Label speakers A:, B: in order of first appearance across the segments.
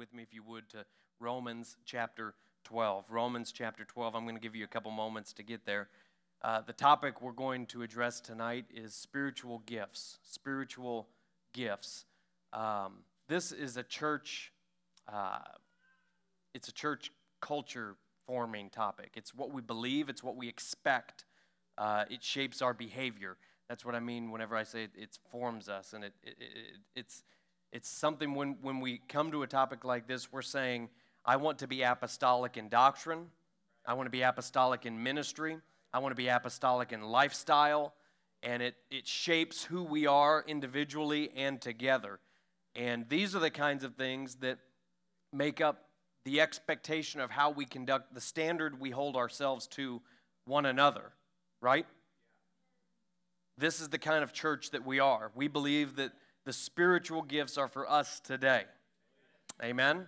A: with me, if you would, to Romans chapter 12. Romans chapter 12. I'm going to give you a couple moments to get there. Uh, the topic we're going to address tonight is spiritual gifts. Spiritual gifts. Um, this is a church. Uh, it's a church culture forming topic. It's what we believe. It's what we expect. Uh, it shapes our behavior. That's what I mean whenever I say it, it forms us, and it, it, it it's it's something when, when we come to a topic like this, we're saying, I want to be apostolic in doctrine. I want to be apostolic in ministry. I want to be apostolic in lifestyle. And it, it shapes who we are individually and together. And these are the kinds of things that make up the expectation of how we conduct the standard we hold ourselves to one another, right? This is the kind of church that we are. We believe that the spiritual gifts are for us today. Amen?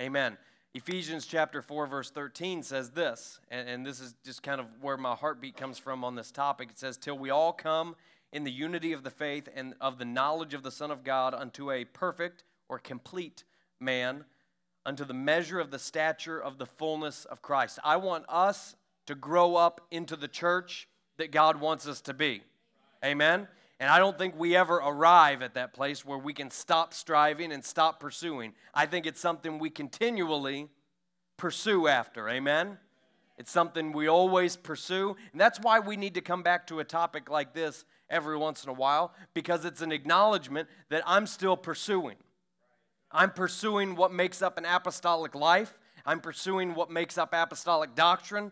A: Amen. Ephesians chapter 4, verse 13 says this, and, and, this is just kind of where my heartbeat comes from on this topic. It says, Till we all come in the unity of the faith and of the knowledge of the Son of God unto a perfect or complete man, unto the measure of the stature of the fullness of Christ. I want us to grow up into the church that God wants us to be. Amen? And I don't think we ever arrive at that place where we can stop striving and stop pursuing. I think it's something we continually pursue after. Amen? It's something we always pursue. And that's why we need to come back to a topic like this every once in a while, because it's an acknowledgement that I'm still pursuing. I'm pursuing what makes up an apostolic life, I'm pursuing what makes up apostolic doctrine,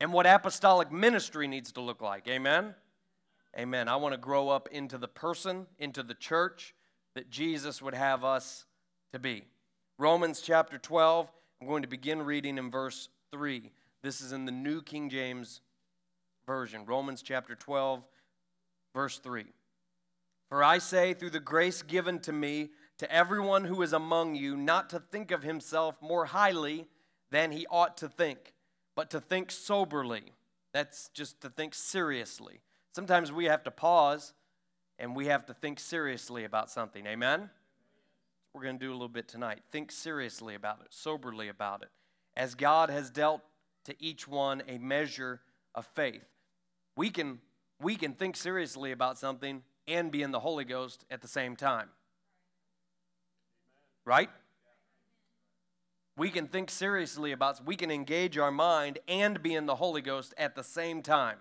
A: and what apostolic ministry needs to look like. Amen? Amen. I want to grow up into the person, into the church that Jesus would have us to be. Romans chapter 12, I'm going to begin reading in verse 3. This is in the New King James Version. Romans chapter 12, verse 3. For I say, through the grace given to me, to everyone who is among you, not to think of himself more highly than he ought to think, but to think soberly. That's just to think seriously Sometimes we have to pause and we have to think seriously about something. Amen? We're going to do a little bit tonight. Think seriously about it, soberly about it, as God has dealt to each one a measure of faith. We can, we can think seriously about something and be in the Holy Ghost at the same time. Right? We can think seriously about, we can engage our mind and be in the Holy Ghost at the same time.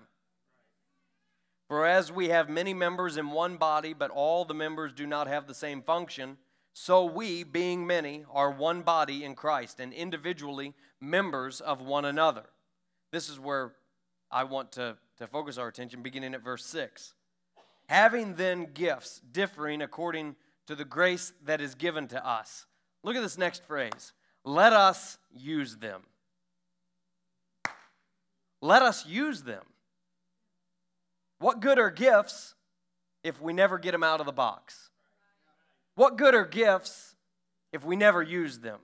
A: For as we have many members in one body, but all the members do not have the same function, so we, being many, are one body in Christ and individually members of one another. This is where I want to, to focus our attention, beginning at verse 6. Having then gifts differing according to the grace that is given to us. Look at this next phrase. Let us use them. Let us use them. What good are gifts if we never get them out of the box? What good are gifts if we never use them?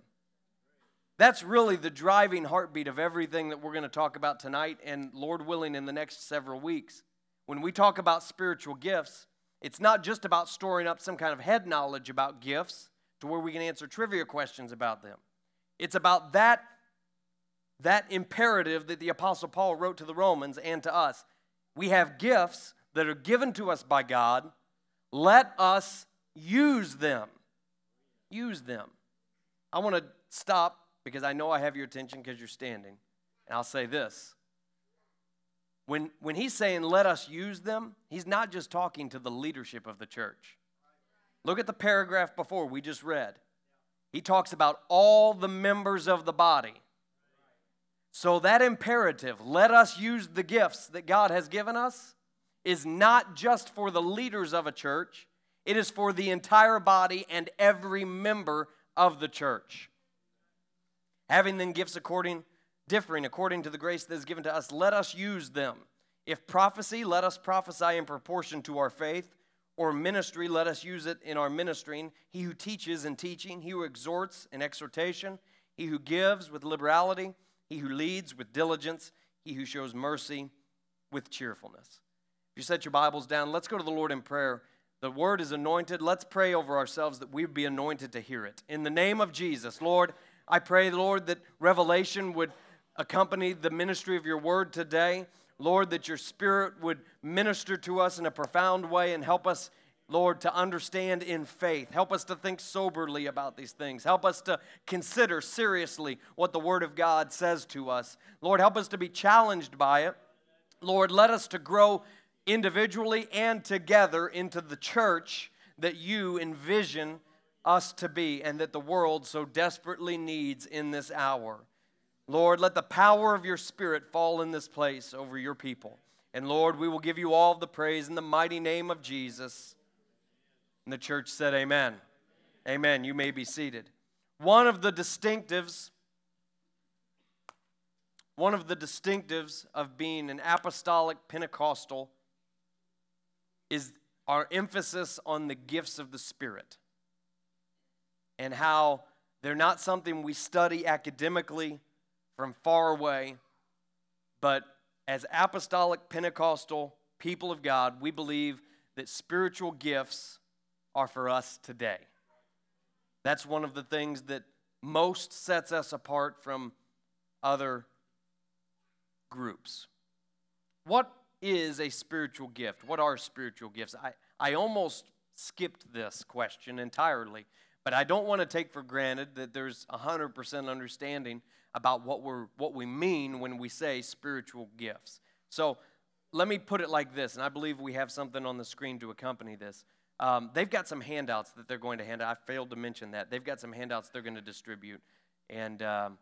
A: That's really the driving heartbeat of everything that we're going to talk about tonight and, Lord willing, in the next several weeks. When we talk about spiritual gifts, it's not just about storing up some kind of head knowledge about gifts to where we can answer trivia questions about them. It's about that, that imperative that the Apostle Paul wrote to the Romans and to us we have gifts that are given to us by God. Let us use them. Use them. I want to stop because I know I have your attention because you're standing. And I'll say this. When, when he's saying let us use them, he's not just talking to the leadership of the church. Look at the paragraph before we just read. He talks about all the members of the body. So, that imperative, let us use the gifts that God has given us, is not just for the leaders of a church, it is for the entire body and every member of the church. Having then gifts according, differing according to the grace that is given to us, let us use them. If prophecy, let us prophesy in proportion to our faith, or ministry, let us use it in our ministering. He who teaches in teaching, he who exhorts in exhortation, he who gives with liberality he who leads with diligence, he who shows mercy with cheerfulness. If you set your Bibles down, let's go to the Lord in prayer The word is anointed. Let's pray over ourselves that we be anointed to hear it. In the name of Jesus, Lord, I pray, Lord, that revelation would accompany the ministry of your word today. Lord, that your spirit would minister to us in a profound way and help us, Lord, to understand in faith. Help us to think soberly about these things. Help us to consider seriously what the word of God says to us. Lord, help us to be challenged by it. Lord, let us to grow individually and together into the church that you envision us to be and that the world so desperately needs in this hour. Lord, let the power of your Spirit fall in this place over your people. And Lord, we will give you all the praise in the mighty name of Jesus. And the church said, Amen. Amen. You may be seated. One of the distinctives, one of the distinctives of being an apostolic Pentecostal is our emphasis on the gifts of the Spirit and how they're not something we study academically from far away, but as apostolic Pentecostal people of God, we believe that spiritual gifts are for us today. That's one of the things that most sets us apart from other groups. What is a spiritual gift? What are spiritual gifts? I, I almost skipped this question entirely, but I don't want to take for granted that there's 100% understanding about what, we're, what we mean when we say spiritual gifts. So let me put it like this, and I believe we have something on the screen to accompany this. Um, they've got some handouts that they're going to hand out. I failed to mention that. They've got some handouts they're going to distribute. And, um,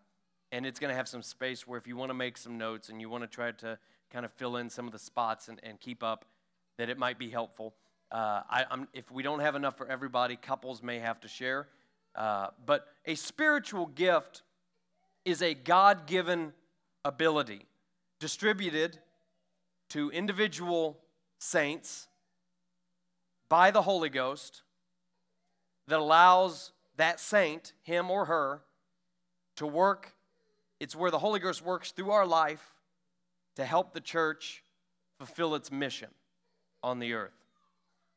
A: and it's going to have some space where if you want to make some notes and you want to try to kind of fill in some of the spots and, and keep up, that it might be helpful. Uh, I, if we don't have enough for everybody, couples may have to share. Uh, but a spiritual gift is a God given ability distributed to individual saints by the Holy Ghost that allows that saint, him or her, to work. It's where the Holy Ghost works through our life to help the church fulfill its mission on the earth.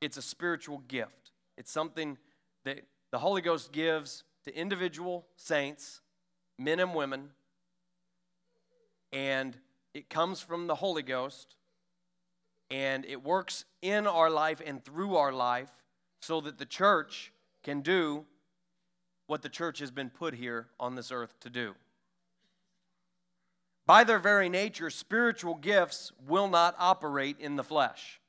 A: It's a spiritual gift, it's something that the Holy Ghost gives to individual saints, men and women, and it comes from the Holy Ghost and it works in our life and through our life so that the church can do what the church has been put here on this earth to do. By their very nature, spiritual gifts will not operate in the flesh.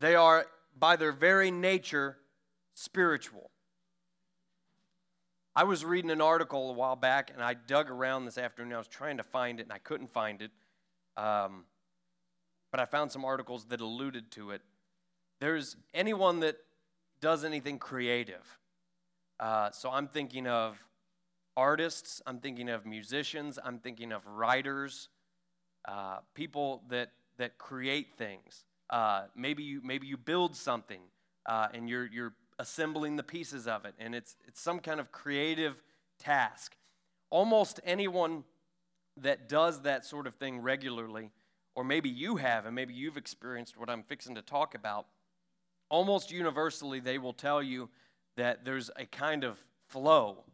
A: They are, by their very nature, spiritual. I was reading an article a while back and I dug around this afternoon. I was trying to find it and I couldn't find it. Um, but I found some articles that alluded to it. There's anyone that does anything creative. Uh, so I'm thinking of artists, I'm thinking of musicians, I'm thinking of writers, uh, people that, that create things. Uh, maybe, you, maybe you build something uh, and you're, you're assembling the pieces of it, and it's, it's some kind of creative task. Almost anyone that does that sort of thing regularly, or maybe you have, and maybe you've experienced what I'm fixing to talk about, almost universally they will tell you that there's a kind of flow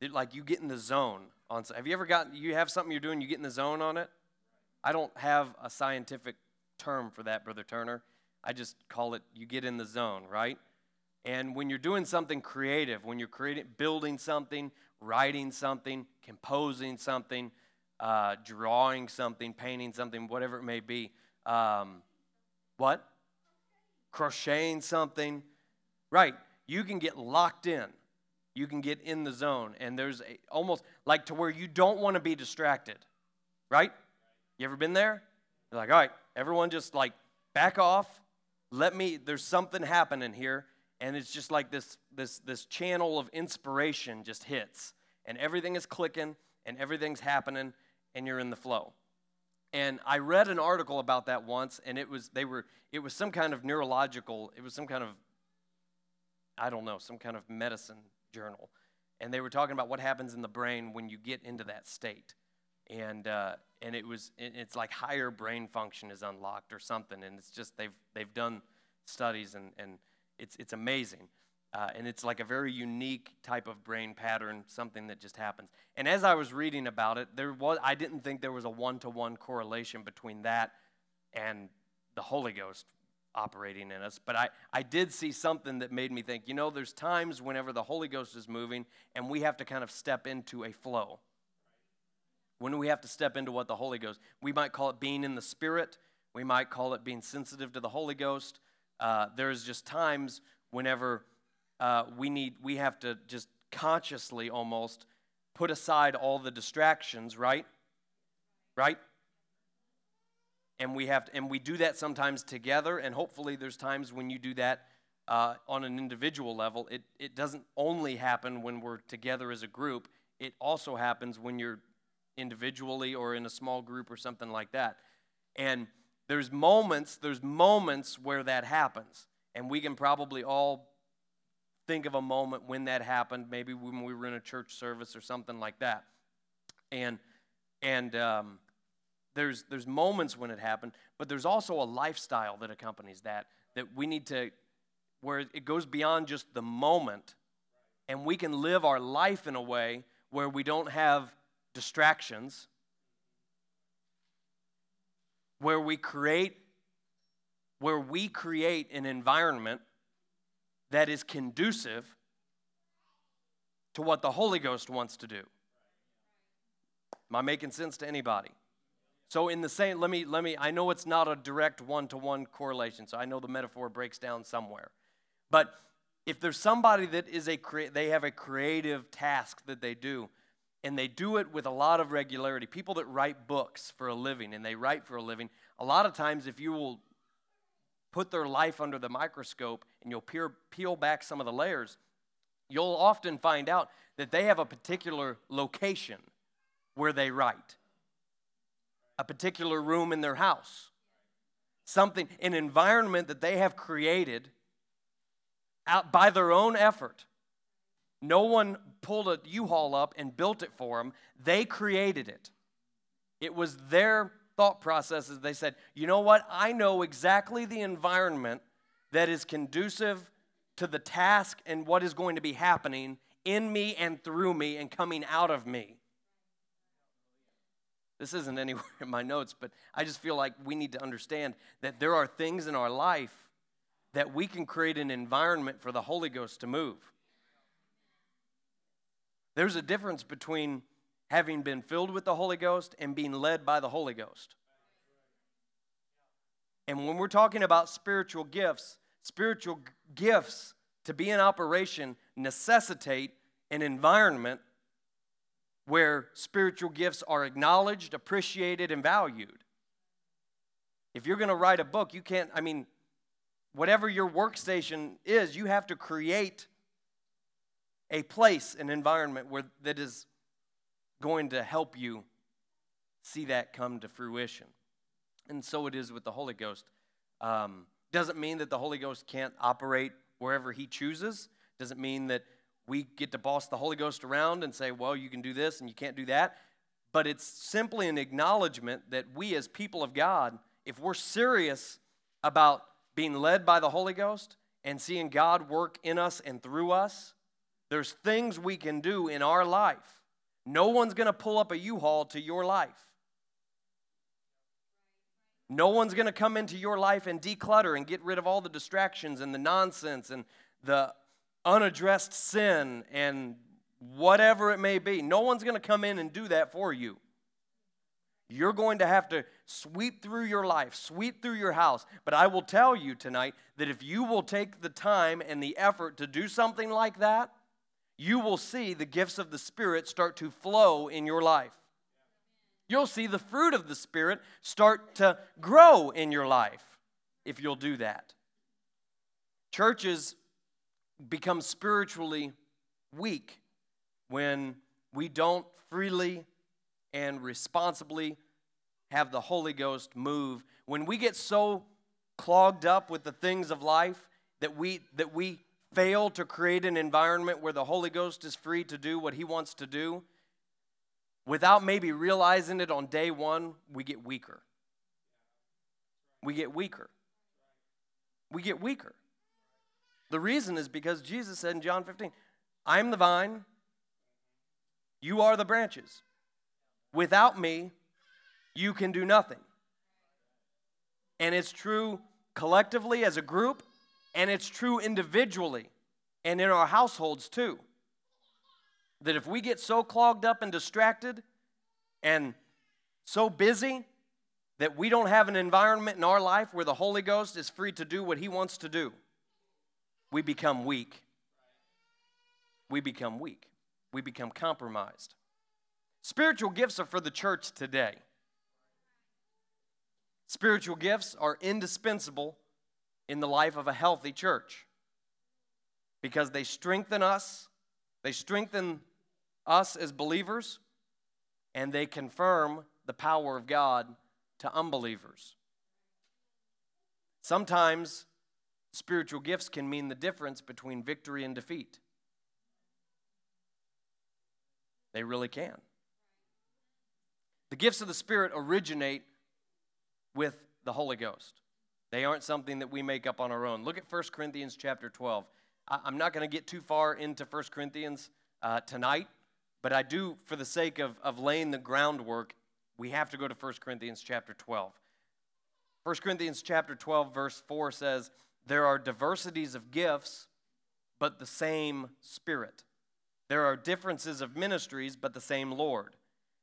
A: it, like you get in the zone on. Have you ever gotten? You have something you're doing, you get in the zone on it. I don't have a scientific term for that, Brother Turner. I just call it you get in the zone, right? And when you're doing something creative, when you're creating, building something, writing something, composing something, uh, drawing something, painting something, whatever it may be, um, what? Crocheting something, right? You can get locked in. You can get in the zone. And there's a, almost like to where you don't want to be distracted. Right? You ever been there? You're like all right everyone just like back off. Let me there's something happening here. And it's just like this this this channel of inspiration just hits. And everything is clicking and everything's happening and you're in the flow and i read an article about that once and it was they were it was some kind of neurological it was some kind of i don't know some kind of medicine journal. And they were talking about what happens in the brain when you get into that state. and uh, and it was it's like higher brain function is unlocked or something, and it's just they've they've done studies and and it's it's amazing. Uh, and it's like a very unique type of brain pattern, something that just happens. And as I was reading about it, there was I didn't think there was a one-to-one correlation between that and the Holy Ghost operating in us. But I, I did see something that made me think, you know, there's times whenever the Holy Ghost is moving and we have to kind of step into a flow. When we have to step into what the Holy Ghost, we might call it being in the Spirit, we might call it being sensitive to the Holy Ghost. Uh, there's just times whenever uh, we need we have to just consciously almost put aside all the distractions right? Right? And we have to, and we do that sometimes together and hopefully there's times when you do that uh, on an individual level. It, it doesn't only happen when we're together as a group. It also happens when you're individually or in a small group or something like that. And there's moments there's moments where that happens. And we can probably all think of a moment when that happened, maybe when we were in a church service or something like that. And and um, there's there's moments when it happened, but there's also a lifestyle that accompanies that that we need to where it goes beyond just the moment, and we can live our life in a way where we don't have distractions, where we create where we create an environment that is conducive to what the Holy Ghost wants to do. Am I making sense to anybody? So in the same, let me let me. I know it's not a direct one-to-one correlation, so I know the metaphor breaks down somewhere. But if there's somebody that is a they have a creative task that they do, and they do it with a lot of regularity. People that write books for a living and they write for a living, a lot of times, if you will put their life under the microscope and you'll peel, peel back some of the layers, you'll often find out that they have a particular location where they write, a particular room in their house, something, an environment that they have created out by their own effort. No one pulled a U-Haul up and built it for them. They created it. It was their thought processes, they said, you know what? I know exactly the environment that is conducive to the task and what is going to be happening in me and through me and coming out of me. This isn't anywhere in my notes, but I just feel like we need to understand that there are things in our life that we can create an environment for the Holy Ghost to move. There's a difference between having been filled with the Holy Ghost and being led by the Holy Ghost. And when we're talking about spiritual gifts, spiritual g- gifts to be in operation necessitate an environment where spiritual gifts are acknowledged, appreciated, and valued. If you're going to write a book, you can't, I mean, whatever your workstation is, you have to create a place, an environment where that is going to help you see that come to fruition. And so it is with the Holy Ghost. Um, doesn't mean that the Holy Ghost can't operate wherever He chooses. Doesn't mean that we get to boss the Holy Ghost around and say, well, you can do this and you can't do that. But it's simply an acknowledgement that we, as people of God, if we're serious about being led by the Holy Ghost and seeing God work in us and through us, there's things we can do in our life no one's going to pull up a U Haul to your life. No one's going to come into your life and declutter and get rid of all the distractions and the nonsense and the unaddressed sin and whatever it may be. No one's going to come in and do that for you. You're going to have to sweep through your life, sweep through your house. But I will tell you tonight that if you will take the time and the effort to do something like that, you will see the gifts of the Spirit start to flow in your life. You'll see the fruit of the Spirit start to grow in your life if you'll do that. Churches become spiritually weak when we don't freely and responsibly have the Holy Ghost move. When we get so clogged up with the things of life that we that we fail to create an environment where the Holy Ghost is free to do what he wants to do, without maybe realizing it on day one, we get weaker. We get weaker. We get weaker. The reason is because Jesus said in John 15, I am the vine, you are the branches. Without me, you can do nothing. And it's true collectively as a group, and it's true individually and in our households too. That if we get so clogged up and distracted and so busy that we don't have an environment in our life where the Holy Ghost is free to do what He wants to do, we become weak. We become weak. We become compromised. Spiritual gifts are for the church today. Spiritual gifts are indispensable in the life of a healthy church because they strengthen us, they strengthen us as believers, and they confirm the power of God to unbelievers. Sometimes spiritual gifts can mean the difference between victory and defeat. They really can. The gifts of the Spirit originate with the Holy Ghost. They aren't something that we make up on our own. Look at 1 Corinthians chapter 12. I'm not going to get too far into 1 Corinthians uh, tonight, but I do, for the sake of, of laying the groundwork, we have to go to 1 Corinthians chapter 12. 1 Corinthians chapter 12, verse 4 says, There are diversities of gifts, but the same Spirit. There are differences of ministries, but the same Lord.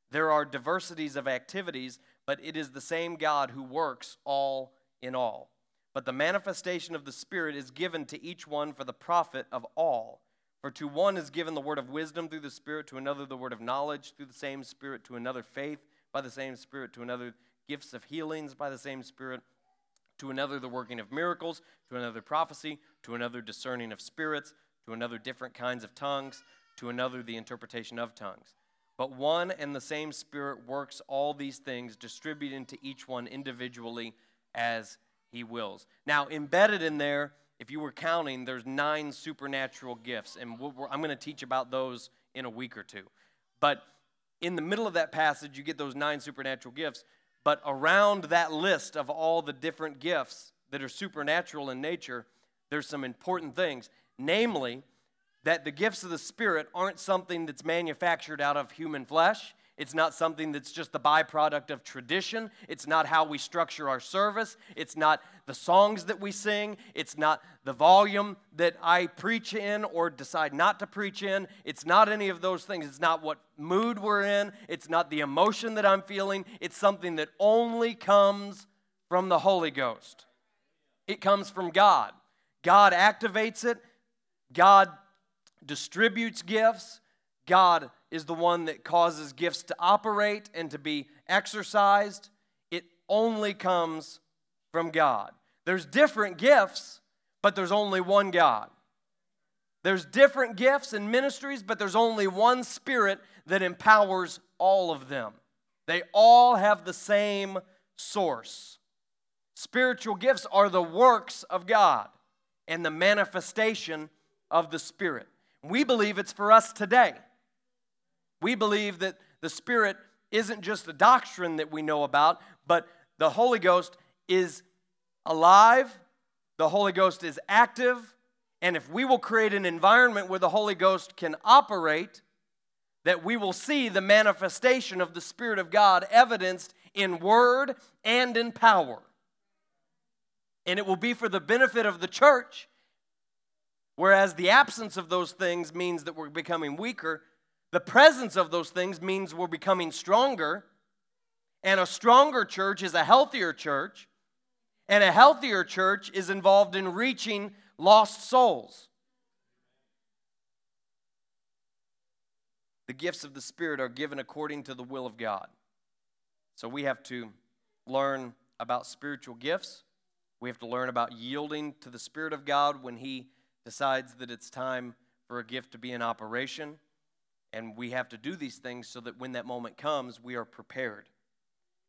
A: There are diversities of activities, but it is the same God who works all in all. But the manifestation of the Spirit is given to each one for the profit of all. For to one is given the word of wisdom through the Spirit, to another the word of knowledge through the same Spirit, to another faith by the same Spirit, to another gifts of healings by the same Spirit, to another the working of miracles, to another prophecy, to another discerning of spirits, to another different kinds of tongues, to another the interpretation of tongues. But one and the same Spirit works all these things, distributing to each one individually as he wills. Now, embedded in there, if you were counting, there's nine supernatural gifts, and I'm going to teach about those in a week or two. But in the middle of that passage, you get those nine supernatural gifts. But around that list of all the different gifts that are supernatural in nature, there's some important things. Namely, that the gifts of the Spirit aren't something that's manufactured out of human flesh. It's not something that's just the byproduct of tradition. It's not how we structure our service. It's not the songs that we sing. It's not the volume that I preach in or decide not to preach in. It's not any of those things. It's not what mood we're in. It's not the emotion that I'm feeling. It's something that only comes from the Holy Ghost. It comes from God. God activates it. God distributes gifts. God is the one that causes gifts to operate and to be exercised. It only comes from God. There's different gifts, but there's only one God. There's different gifts and ministries, but there's only one Spirit that empowers all of them. They all have the same source. Spiritual gifts are the works of God and the manifestation of the Spirit. We believe it's for us today. We believe that the Spirit isn't just a doctrine that we know about, but the Holy Ghost is alive, the Holy Ghost is active, and if we will create an environment where the Holy Ghost can operate, that we will see the manifestation of the Spirit of God evidenced in word and in power. And it will be for the benefit of the church Whereas the absence of those things means that we're becoming weaker, the presence of those things means we're becoming stronger. And a stronger church is a healthier church. And a healthier church is involved in reaching lost souls. The gifts of the Spirit are given according to the will of God. So we have to learn about spiritual gifts. We have to learn about yielding to the Spirit of God when He decides that it's time for a gift to be in operation. And we have to do these things so that when that moment comes, we are prepared.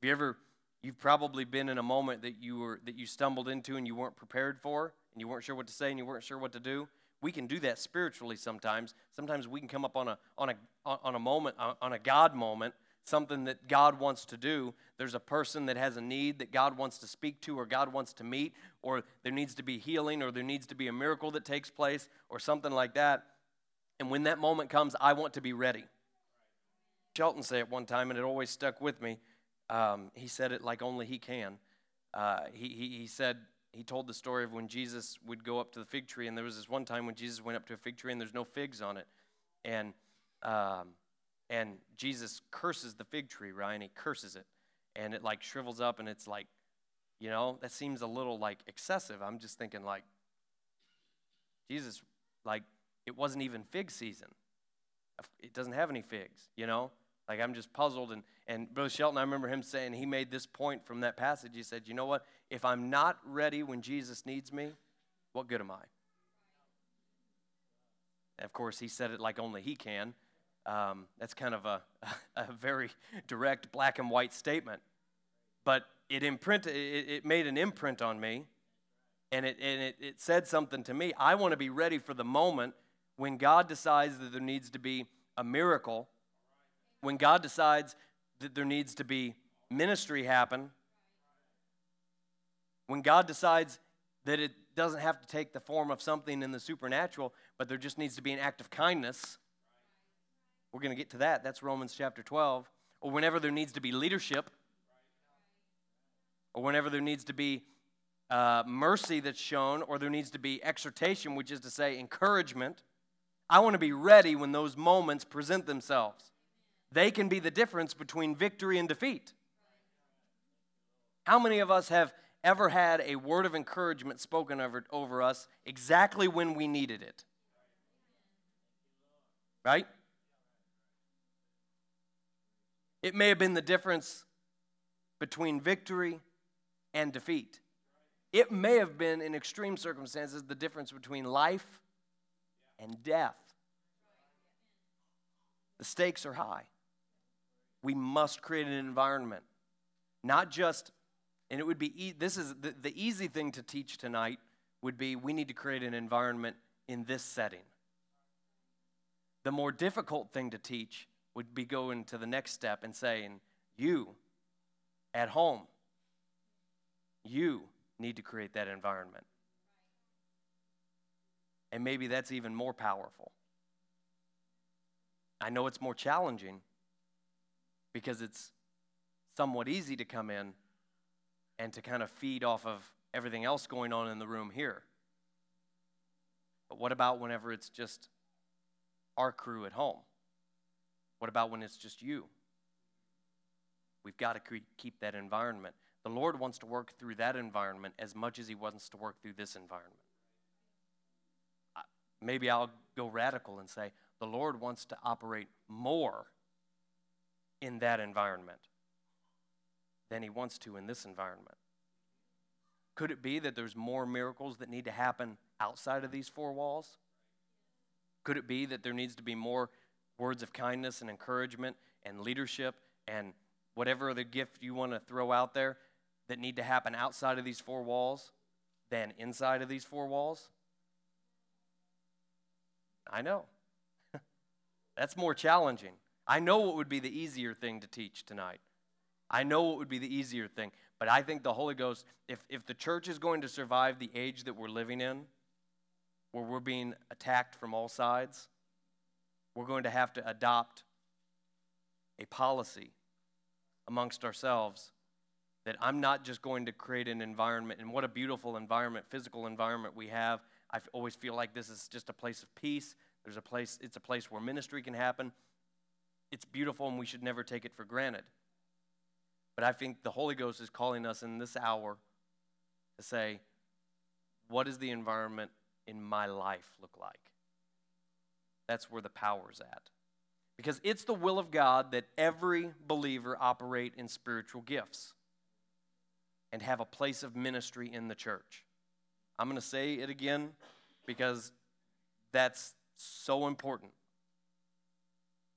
A: Have you ever, you've probably been in a moment that you were that you stumbled into and you weren't prepared for, and you weren't sure what to say and you weren't sure what to do. we can do that spiritually sometimes. Sometimes we can come up on a, on a, on a moment, on a God moment, something that God wants to do. There's a person that has a need that God wants to speak to or God wants to meet, or there needs to be healing or there needs to be a miracle that takes place or something like that. And when that moment comes, I want to be ready. Shelton said it one time, and it always stuck with me. Um, he said it like only he can. Uh, he, he, he said, he told the story of when Jesus would go up to the fig tree, and there was this one time when Jesus went up to a fig tree and there's no figs on it. And, um, and Jesus curses the fig tree, right? And he curses it. And it like shrivels up, and it's like, you know, that seems a little like excessive. I'm just thinking, like, Jesus, like, it wasn't even fig season. It doesn't have any figs, you know? Like, I'm just puzzled. And, and Brother Shelton, I remember him saying, he made this point from that passage. He said, You know what? If I'm not ready when Jesus needs me, what good am I? And of course, he said it like only he can. Um, that's kind of a, a very direct black and white statement. But it, imprinted, it, it made an imprint on me, and, it, and it, it said something to me. I want to be ready for the moment when God decides that there needs to be a miracle, when God decides that there needs to be ministry happen, when God decides that it doesn't have to take the form of something in the supernatural, but there just needs to be an act of kindness. We're going to get to that. That's Romans chapter 12. Or whenever there needs to be leadership, or whenever there needs to be uh, mercy that's shown, or there needs to be exhortation, which is to say encouragement. I want to be ready when those moments present themselves. They can be the difference between victory and defeat. How many of us have ever had a word of encouragement spoken over, over us exactly when we needed it? Right? It may have been the difference between victory and defeat. It may have been, in extreme circumstances, the difference between life and death. The stakes are high. We must create an environment, not just, and it would be, this is the, the easy thing to teach tonight would be we need to create an environment in this setting. The more difficult thing to teach would be going to the next step and saying, you at home, you need to create that environment. And maybe that's even more powerful. I know it's more challenging because it's somewhat easy to come in and to kind of feed off of everything else going on in the room here. But what about whenever it's just our crew at home? What about when it's just you? We've got to keep that environment. The Lord wants to work through that environment as much as He wants to work through this environment. Maybe I'll go radical and say, the Lord wants to operate more in that environment than He wants to in this environment. Could it be that there's more miracles that need to happen outside of these four walls? Could it be that there needs to be more words of kindness and encouragement and leadership and whatever other gift you want to throw out there that need to happen outside of these four walls than inside of these four walls? I know. That's more challenging. I know what would be the easier thing to teach tonight. I know what would be the easier thing. But I think the Holy Ghost, if, if the church is going to survive the age that we're living in, where we're being attacked from all sides, we're going to have to adopt a policy amongst ourselves that I'm not just going to create an environment, and what a beautiful environment, physical environment we have. I always feel like this is just a place of peace. There's a place, it's a place where ministry can happen. It's beautiful, and we should never take it for granted. But I think the Holy Ghost is calling us in this hour to say, what does the environment in my life look like? That's where the power's at. Because it's the will of God that every believer operate in spiritual gifts and have a place of ministry in the church. I'm going to say it again because that's so important.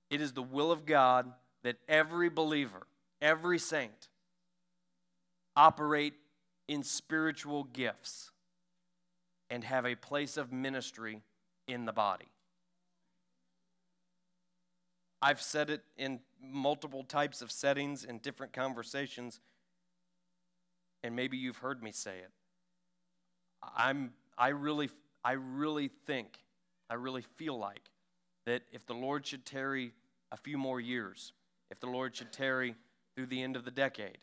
A: It is the will of God that every believer, every saint, operate in spiritual gifts and have a place of ministry in the body. I've said it in multiple types of settings in different conversations, and maybe you've heard me say it. I'm, I, really, I really think, I really feel like that if the Lord should tarry a few more years, if the Lord should tarry through the end of the decade,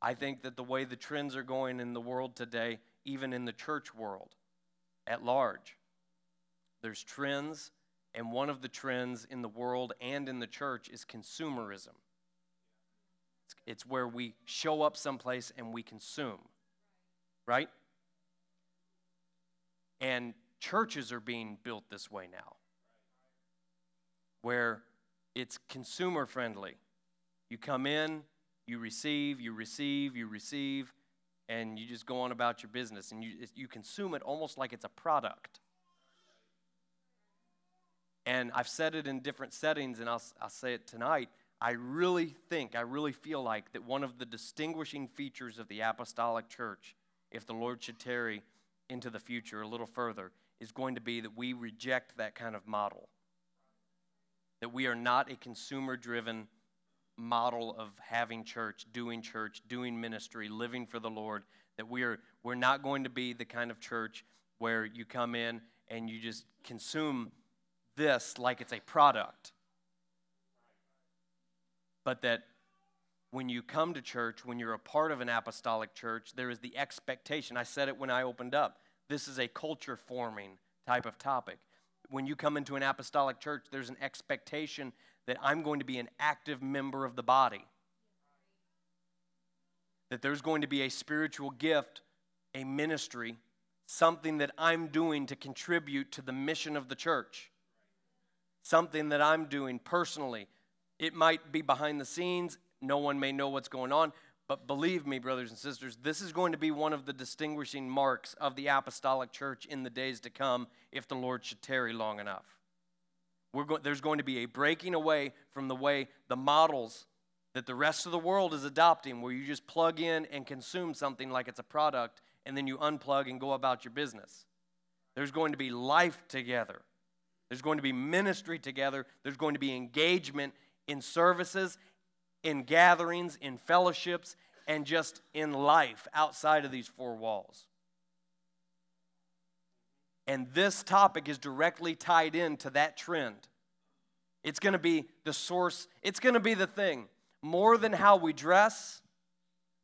A: I think that the way the trends are going in the world today, even in the church world at large, there's trends, and one of the trends in the world and in the church is consumerism. It's where we show up someplace and we consume, right? And churches are being built this way now, where it's consumer friendly. You come in, you receive, you receive, you receive, and you just go on about your business and you, you consume it almost like it's a product. And I've said it in different settings, and I'll, I'll say it tonight. I really think, I really feel like that one of the distinguishing features of the apostolic church, if the Lord should tarry into the future a little further, is going to be that we reject that kind of model. That we are not a consumer driven model of having church, doing church, doing ministry, living for the Lord. That we are, we're not going to be the kind of church where you come in and you just consume this like it's a product. But that when you come to church, when you're a part of an apostolic church, there is the expectation. I said it when I opened up. This is a culture forming type of topic. When you come into an apostolic church, there's an expectation that I'm going to be an active member of the body. That there's going to be a spiritual gift, a ministry, something that I'm doing to contribute to the mission of the church something that I'm doing personally. It might be behind the scenes, no one may know what's going on, but believe me, brothers and sisters, this is going to be one of the distinguishing marks of the apostolic church in the days to come if the Lord should tarry long enough. Go- there's going to be a breaking away from the way the models that the rest of the world is adopting, where you just plug in and consume something like it's a product, and then you unplug and go about your business. There's going to be life together. There's going to be ministry together. There's going to be engagement in services, in gatherings, in fellowships, and just in life outside of these four walls. And this topic is directly tied into that trend. It's going to be the source, it's going to be the thing. More than how we dress,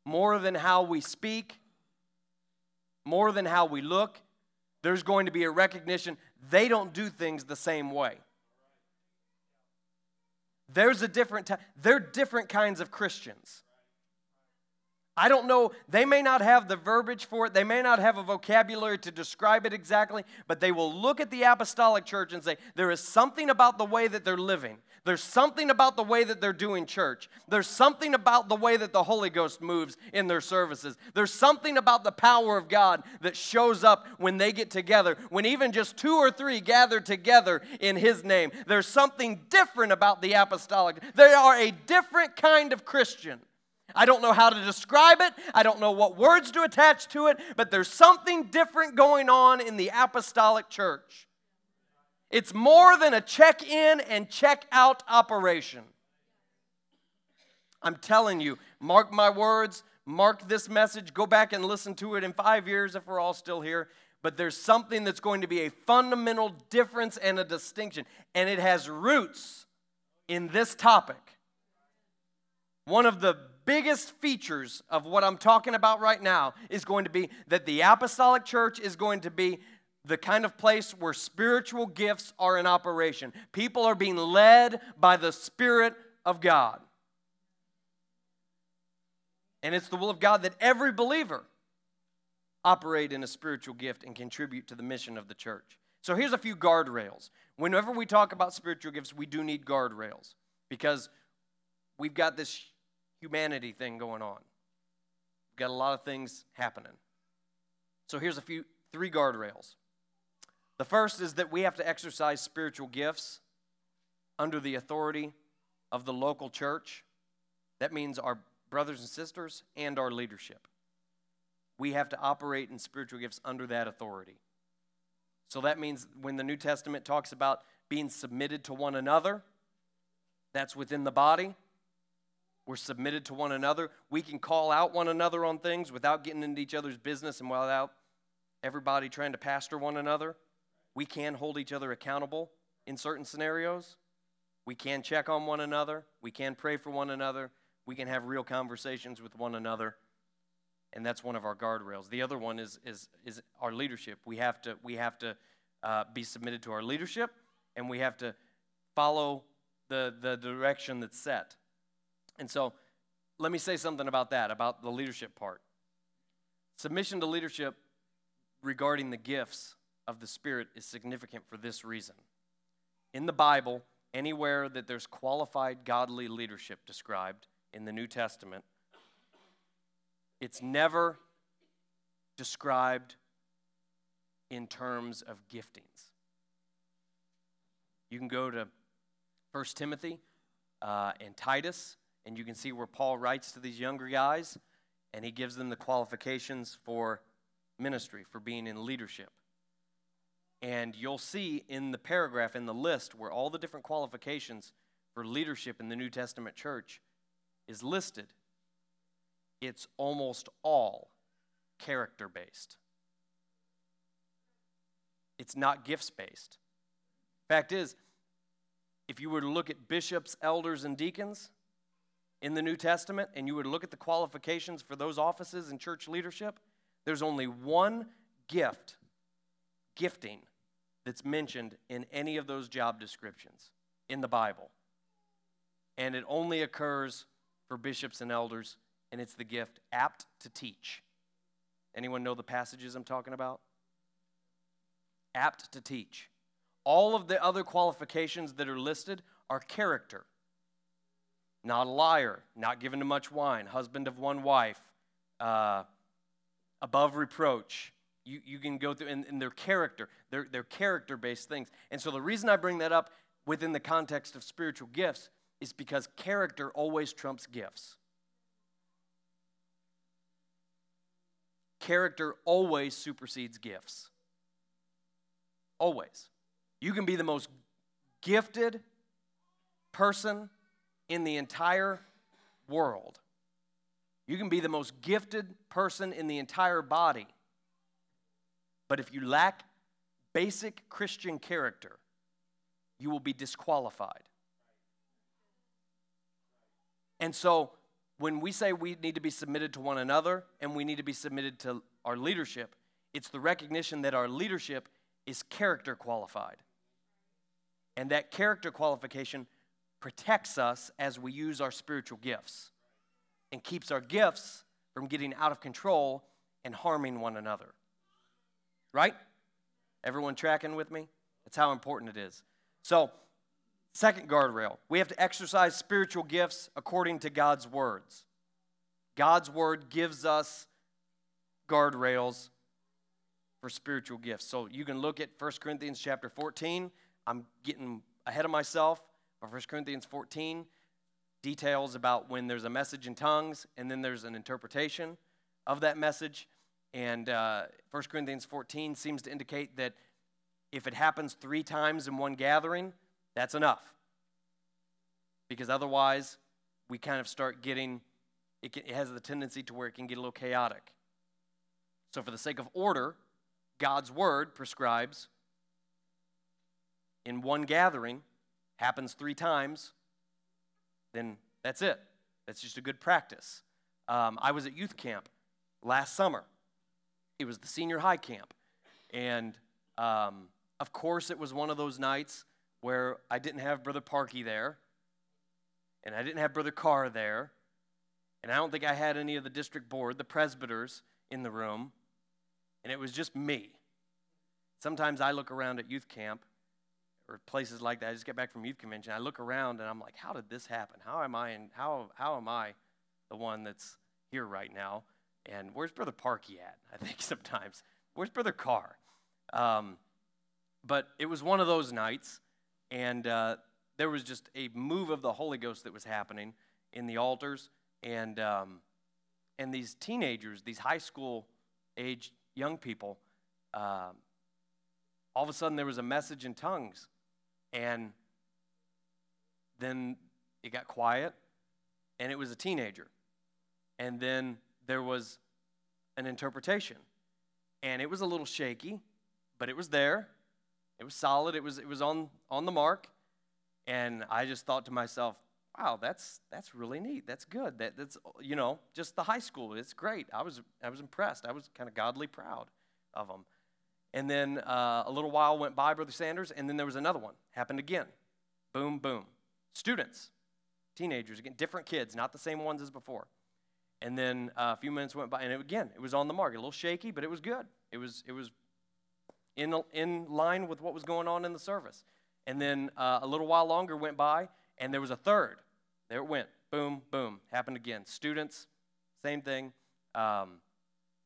A: more than how we speak, more than how we look, there's going to be a recognition they don't do things the same way. There's a different time. They're different kinds of Christians. I don't know, they may not have the verbiage for it, they may not have a vocabulary to describe it exactly, but they will look at the apostolic church and say, there is something about the way that they're living. There's something about the way that they're doing church. There's something about the way that the Holy Ghost moves in their services. There's something about the power of God that shows up when they get together, when even just two or three gather together in His name. There's something different about the apostolic. They are a different kind of Christian. I don't know how to describe it. I don't know what words to attach to it, but there's something different going on in the apostolic church. It's more than a check in and check out operation. I'm telling you, mark my words, mark this message, go back and listen to it in five years if we're all still here. But there's something that's going to be a fundamental difference and a distinction, and it has roots in this topic. One of the biggest features of what I'm talking about right now is going to be that the apostolic church is going to be the kind of place where spiritual gifts are in operation. People are being led by the Spirit of God. And it's the will of God that every believer operate in a spiritual gift and contribute to the mission of the church. So here's a few guardrails. Whenever we talk about spiritual gifts, we do need guardrails because we've got this humanity thing going on. We've got a lot of things happening. So here's a few three guardrails. The first is that we have to exercise spiritual gifts under the authority of the local church. That means our brothers and sisters and our leadership. We have to operate in spiritual gifts under that authority. So that means when the New Testament talks about being submitted to one another, that's within the body. We're submitted to one another. We can call out one another on things without getting into each other's business and without everybody trying to pastor one another. We can hold each other accountable in certain scenarios. We can check on one another. We can pray for one another. We can have real conversations with one another. And that's one of our guardrails. The other one is, is, is our leadership. We have to, we have to uh, be submitted to our leadership, and we have to follow the, the direction that's set. And so let me say something about that, about the leadership part. Submission to leadership regarding the gifts of the Spirit is significant for this reason. In the Bible, anywhere that there's qualified godly leadership described in the New Testament, it's never described in terms of giftings. You can go to 1 Timothy uh, and Titus, and you can see where Paul writes to these younger guys, and he gives them the qualifications for ministry, for being in leadership. And you'll see in the paragraph, in the list, where all the different qualifications for leadership in the New Testament church is listed, it's almost all character based. It's not gifts based. Fact is, if you were to look at bishops, elders, and deacons in the New Testament, and you were to look at the qualifications for those offices in church leadership, there's only one gift, gifting, that's mentioned in any of those job descriptions in the Bible. And it only occurs for bishops and elders, and it's the gift apt to teach. Anyone know the passages I'm talking about? Apt to teach. All of the other qualifications that are listed are character. Not a liar, not given to much wine, husband of one wife, uh, above reproach. You, you can go through, and, in their character, they're, they're character based things. And so the reason I bring that up within the context of spiritual gifts is because character always trumps gifts. Character always supersedes gifts. Always. You can be the most gifted person in the entire world. You can be the most gifted person in the entire body. But if you lack basic Christian character, you will be disqualified. And so, when we say we need to be submitted to one another and we need to be submitted to our leadership, it's the recognition that our leadership is character qualified. And that character qualification protects us as we use our spiritual gifts and keeps our gifts from getting out of control and harming one another. Right? Everyone tracking with me? That's how important it is. So, second guardrail we have to exercise spiritual gifts according to God's words. God's word gives us guardrails for spiritual gifts. So you can look at 1 Corinthians chapter 14. I'm getting ahead of myself. But 1 Corinthians 14 details about when there's a message in tongues and then there's an interpretation of that message. And uh, 1 Corinthians 14 seems to indicate that if it happens three times in one gathering, that's enough. Because otherwise, we kind of start getting, it, can, it has the tendency to where it can get a little chaotic. So, for the sake of order, God's word prescribes in one gathering, happens three times, then that's it. That's just a good practice. Um, I was at youth camp last summer. It was the senior high camp. And um, of course, it was one of those nights where I didn't have Brother Parky there, and I didn't have Brother Carr there, and I don't think I had any of the district board, the presbyters, in the room, and it was just me. Sometimes I look around at youth camp or places like that. I just get back from youth convention. I look around and I'm like, how did this happen? How am I in, how how am I the one that's here right now? And where's Brother Parky at? I think sometimes. Where's Brother Carr? Um, but it was one of those nights, and uh, there was just a move of the Holy Ghost that was happening in the altars, and um, and these teenagers, these high school age young people, um, all of a sudden there was a message in tongues. And then it got quiet, and it was a teenager. And then there was an interpretation. And it was a little shaky, but it was there. It was solid. It was, it was on, on the mark. And I just thought to myself, wow, that's, that's really neat. That's good. That, that's, you know, just the high school. It's great. I was, I was impressed. I was kind of godly proud of them. And then uh, a little while went by, Brother Sanders, and then there was another one. Happened again. Boom, boom. Students, teenagers, again, different kids, not the same ones as before. And then uh, a few minutes went by, and it, again, it was on the mark. A little shaky, but it was good. It was, it was in, in line with what was going on in the service. And then uh, a little while longer went by, and there was a third. There it went. Boom, boom. Happened again. Students, same thing. Um,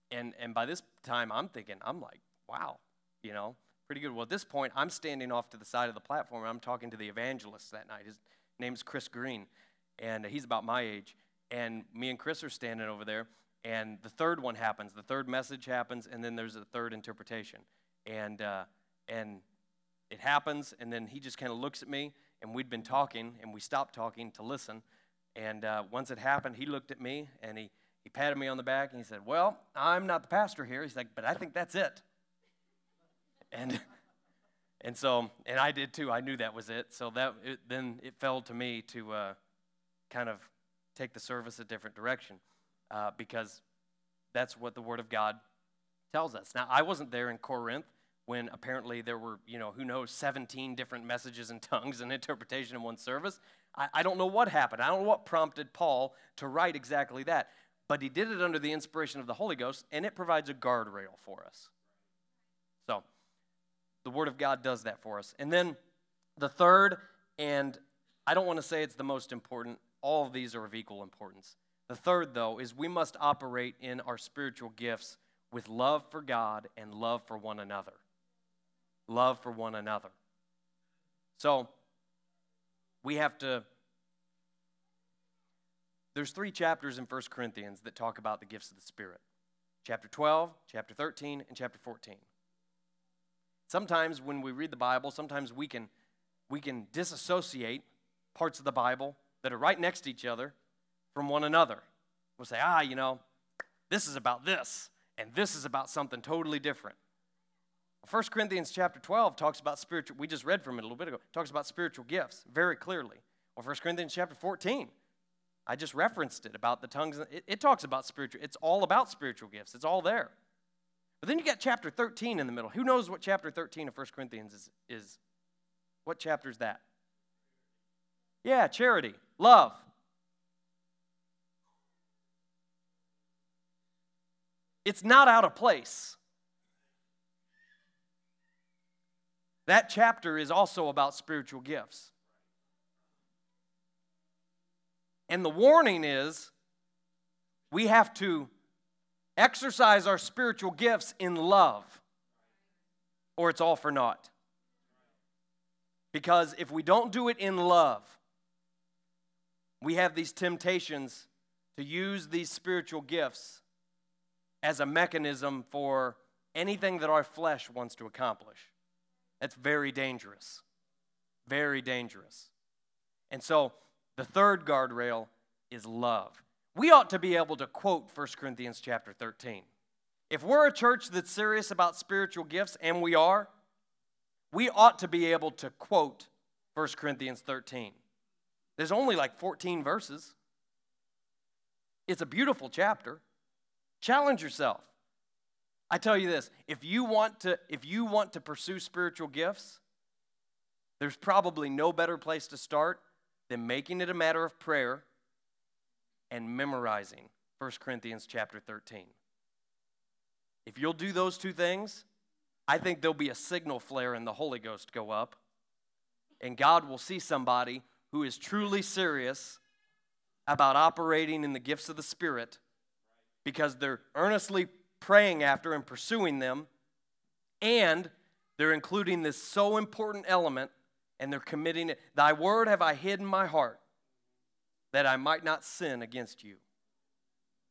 A: and, and by this time, I'm thinking, I'm like, wow, you know, pretty good. Well, at this point, I'm standing off to the side of the platform. I'm talking to the evangelist that night. His name's Chris Green, and he's about my age and me and Chris are standing over there, and the third one happens. The third message happens, and then there's a third interpretation, and uh, and it happens, and then he just kind of looks at me, and we'd been talking, and we stopped talking to listen, and uh, once it happened, he looked at me, and he he patted me on the back, and he said, "Well, I'm not the pastor here." He's like, "But I think that's it," and. And so, and I did too. I knew that was it. So that it, then it fell to me to uh, kind of take the service a different direction uh, because that's what the Word of God tells us. Now, I wasn't there in Corinth when apparently there were, you know, who knows, 17 different messages in tongues and interpretation in one service. I, I don't know what happened. I don't know what prompted Paul to write exactly that. But he did it under the inspiration of the Holy Ghost, and it provides a guardrail for us. So, the Word of God does that for us. And then the third, and I don't want to say it's the most important, all of these are of equal importance. The third, though, is we must operate in our spiritual gifts with love for God and love for one another. Love for one another. So, we have to. There's three chapters in 1 Corinthians that talk about the gifts of the Spirit chapter 12, chapter 13, and chapter 14. Sometimes when we read the Bible, sometimes we can, we can disassociate parts of the Bible that are right next to each other from one another. We'll say, ah, you know, this is about this, and this is about something totally different. 1 Corinthians chapter 12 talks about spiritual, we just read from it a little bit ago, talks about spiritual gifts very clearly. Or 1 Corinthians chapter 14, I just referenced it about the tongues. It, it talks about spiritual, it's all about spiritual gifts, it's all there. But then you got chapter 13 in the middle. Who knows what chapter 13 of 1 Corinthians is? is? What chapter is that? Yeah, charity. Love. It's not out of place. That chapter is also about spiritual gifts. And the warning is we have to exercise our spiritual gifts in love, or it's all for naught. Because if we don't do it in love, we have these temptations to use these spiritual gifts as a mechanism for anything that our flesh wants to accomplish. That's very dangerous. Very dangerous. And so the third guardrail is love. We ought to be able to quote 1 Corinthians chapter 13. If we're a church that's serious about spiritual gifts, and we are, we ought to be able to quote 1 Corinthians 13. There's only like 14 verses. It's a beautiful chapter. Challenge yourself. I tell you this, if you want to if you want to pursue spiritual gifts, there's probably no better place to start than making it a matter of prayer and memorizing 1 Corinthians chapter 13. If you'll do those two things, I think there'll be a signal flare in the Holy Ghost go up, and God will see somebody who is truly serious about operating in the gifts of the Spirit because they're earnestly praying after and pursuing them, and they're including this so important element and they're committing it. Thy word have I hid in my heart that I might not sin against you.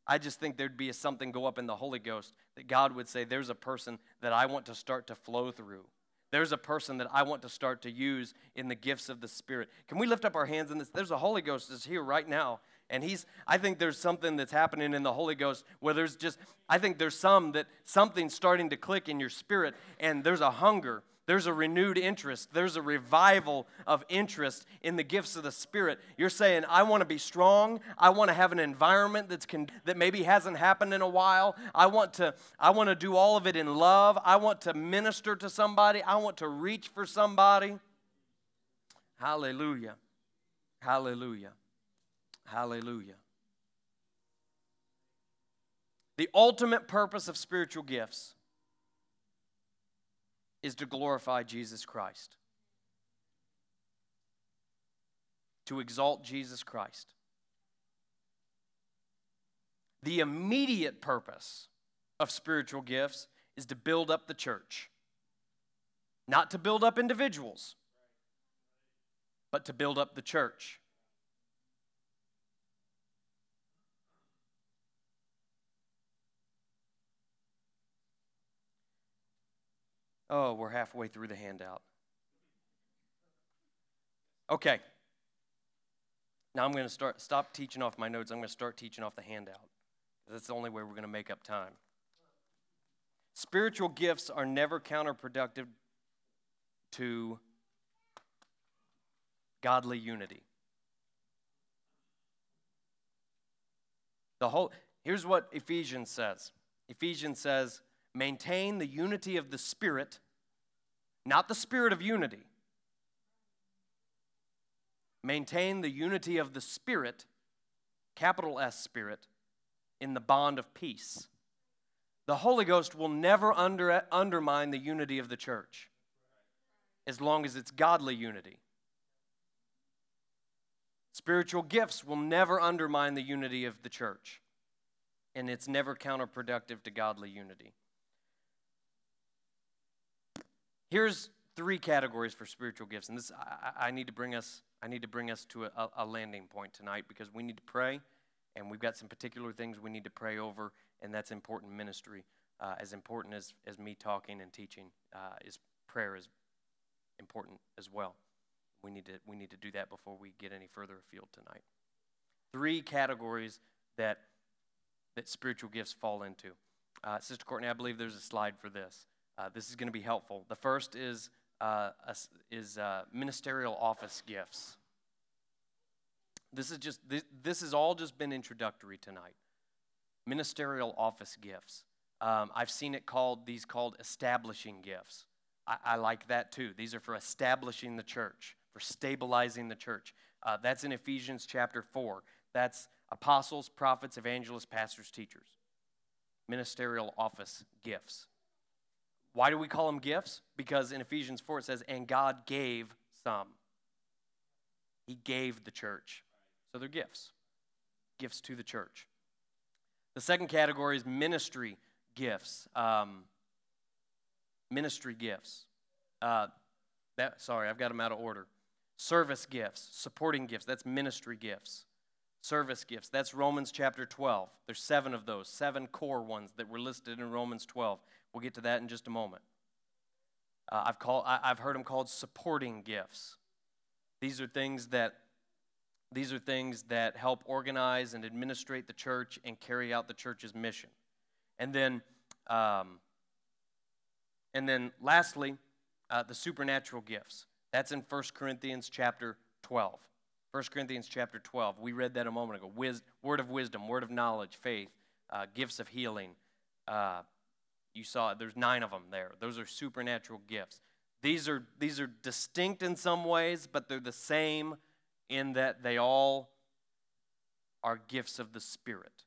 A: I just think there'd be something go up in the Holy Ghost that God would say, There's a person that I want to start to flow through there's a person that I want to start to use in the gifts of the Spirit. Can we lift up our hands in this? There's a Holy Ghost that's here right now. And he's, I think there's something that's happening in the Holy Ghost where there's just, I think there's some that something's starting to click in your spirit and there's a hunger there's a renewed interest. There's a revival of interest in the gifts of the Spirit. You're saying, I want to be strong. I want to have an environment that's con- that maybe hasn't happened in a while. I want, to, I want to do all of it in love. I want to minister to somebody. I want to reach for somebody. Hallelujah. Hallelujah. Hallelujah. The ultimate purpose of spiritual gifts is to glorify Jesus Christ, to exalt Jesus Christ. The immediate purpose of spiritual gifts is to build up the church, not to build up individuals, but to build up the church. Oh, we're halfway through the handout. Okay. Now I'm going to start stop teaching off my notes. I'm going to start teaching off the handout. That's the only way we're going to make up time. Spiritual gifts are never counterproductive to godly unity. The whole Here's what Ephesians says. Ephesians says maintain the unity of the Spirit, not the spirit of unity. Maintain the unity of the Spirit, capital S Spirit, in the bond of peace. The Holy Ghost will never under, undermine the unity of the church as long as it's godly unity. Spiritual gifts will never undermine the unity of the church, and it's never counterproductive to godly unity. Here's three categories for spiritual gifts, and this I, I need to bring us I need to bring us to a, a, landing point tonight because we need to pray, and we've got some particular things we need to pray over, and that's important ministry. Uh, as important as, as me talking and teaching uh, is prayer is important as well. We need to we need to do that before we get any further afield tonight. Three categories that that spiritual gifts fall into. Uh, Sister Courtney, I believe there's a slide for this. Uh, this is going to be helpful. The first is, uh, is uh, ministerial office gifts. This is just this, this has all just been introductory tonight. Ministerial office gifts. Um, I've seen it called these called establishing gifts. I, I, like that too. These are for establishing the church, for stabilizing the church. Uh, that's in Ephesians chapter four. That's apostles, prophets, evangelists, pastors, teachers. Ministerial office gifts. Why do we call them gifts? Because in Ephesians 4 it says, and God gave some. He gave the church. So they're gifts, gifts to the church. The second category is ministry gifts. Um, ministry gifts. Uh, that, sorry, I've got them out of order. Service gifts, supporting gifts, that's ministry gifts. Service gifts, that's Romans chapter 12. There's seven of those, seven core ones that were listed in Romans 12. We'll get to that in just a moment. Uh, I've, called, I, I've heard them called supporting gifts. These are things that these are things that help organize and administrate the church and carry out the church's mission. And then, um, and then lastly, uh, the supernatural gifts. That's in 1 Corinthians chapter 12. 1 Corinthians chapter 12. We read that a moment ago. Wis- word of wisdom, word of knowledge, faith, uh, gifts of healing, uh, you saw there's nine of them there. Those are supernatural gifts. These are, these are distinct in some ways, but they're the same in that they all are gifts of the Spirit.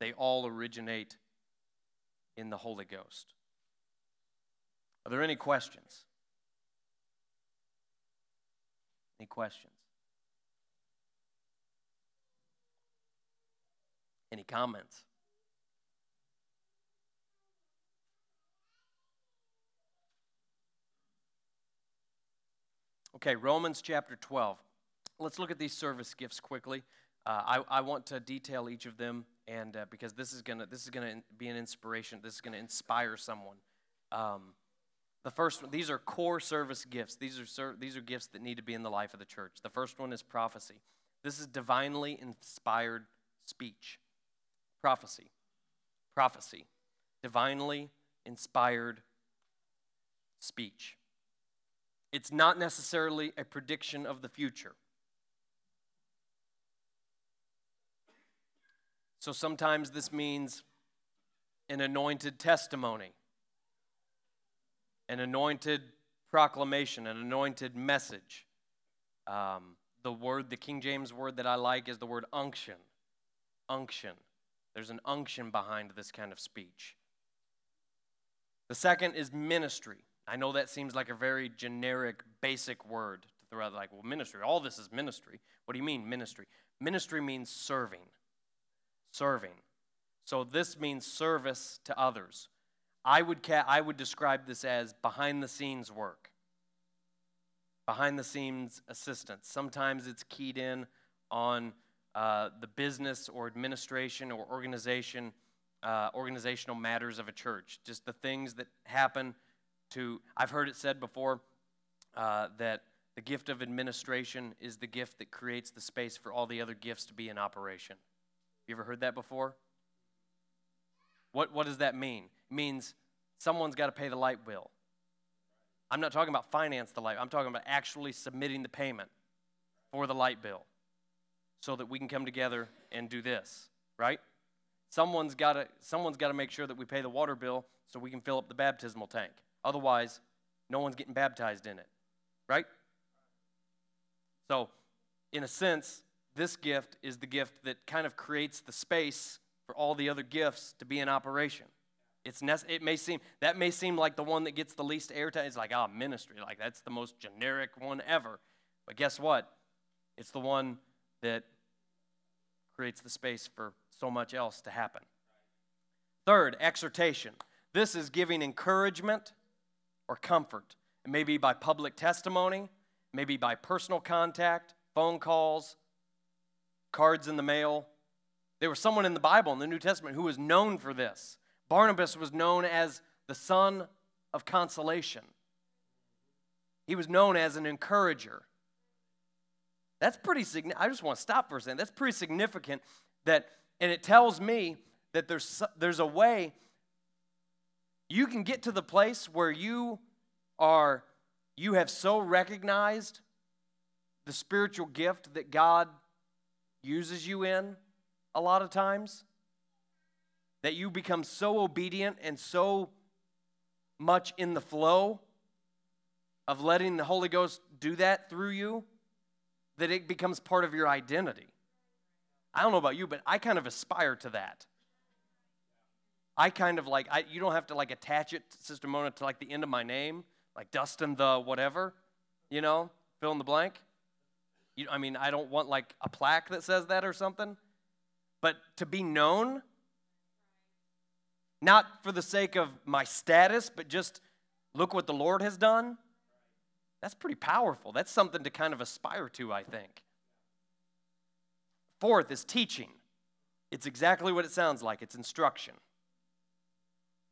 A: They all originate in the Holy Ghost. Are there any questions? Any questions? Any comments? Okay, Romans chapter 12. Let's look at these service gifts quickly. Uh, I, I, want to detail each of them, and uh, because this is gonna this is gonna be an inspiration. This is gonna inspire someone. Um, The first one, these are core service gifts. These are, ser- these are gifts that need to be in the life of the church. The first one is prophecy. This is divinely inspired speech. Prophecy. Prophecy. Divinely inspired speech. It's not necessarily a prediction of the future. So sometimes this means an anointed testimony, an anointed proclamation, an anointed message. Um, the word, the King James word that I like is the word unction. Unction. There's an unction behind this kind of speech. The second is ministry. I know that seems like a very generic, basic word to throw out, like, well, ministry. All this is ministry. What do you mean, ministry? Ministry means serving. Serving. So this means service to others. I would, ca- I would describe this as behind the scenes work, behind the scenes assistance. Sometimes it's keyed in on uh, the business or administration or organization, uh, organizational matters of a church, just the things that happen to, I've heard it said before uh, that the gift of administration is the gift that creates the space for all the other gifts to be in operation. You ever heard that before? What, what does that mean? It means someone's got to pay the light bill. I'm not talking about finance the light, I'm talking about actually submitting the payment for the light bill so that we can come together and do this, right? Someone's got to someone's got to make sure that we pay the water bill so we can fill up the baptismal tank. Otherwise, no one's getting baptized in it, right? So, in a sense, this gift is the gift that kind of creates the space for all the other gifts to be in operation. It's nece- it may seem that may seem like the one that gets the least airtime. It's like, ah, oh, ministry, like that's the most generic one ever. But guess what? It's the one that creates the space for so much else to happen. Third, exhortation. This is giving encouragement or comfort. It may be by public testimony, maybe by personal contact, phone calls, cards in the mail. There was someone in the Bible in the New Testament who was known for this. Barnabas was known as the son of consolation. He was known as an encourager. That's pretty significant. I just want to stop for a second. That's pretty significant that, and it tells me that there's, there's a way you can get to the place where you are you have so recognized the spiritual gift that God uses you in a lot of times that you become so obedient and so much in the flow of letting the Holy Ghost do that through you that it becomes part of your identity. I don't know about you, but I kind of aspire to that. I kind of like, I, you don't have to like attach it, Sister Mona, to like the end of my name, like Dustin the whatever, you know, fill in the blank. You, I mean, I don't want like a plaque that says that or something, but to be known, not for the sake of my status, but just look what the Lord has done, that's pretty powerful. That's something to kind of aspire to, I think. Fourth is teaching. It's exactly what it sounds like it's instruction.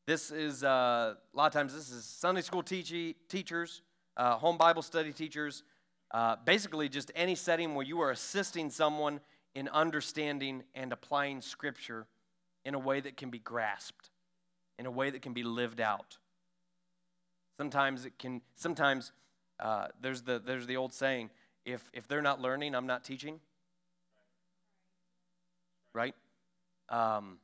A: This is, uh, a lot of times, this is Sunday school teach- teachers, uh, home Bible study teachers, uh, basically just any setting where you are assisting someone in understanding and applying Scripture in a way that can be grasped, in a way that can be lived out. Sometimes it can, sometimes uh, there's, the, there's the old saying if, if they're not learning, I'm not teaching. Right? Um,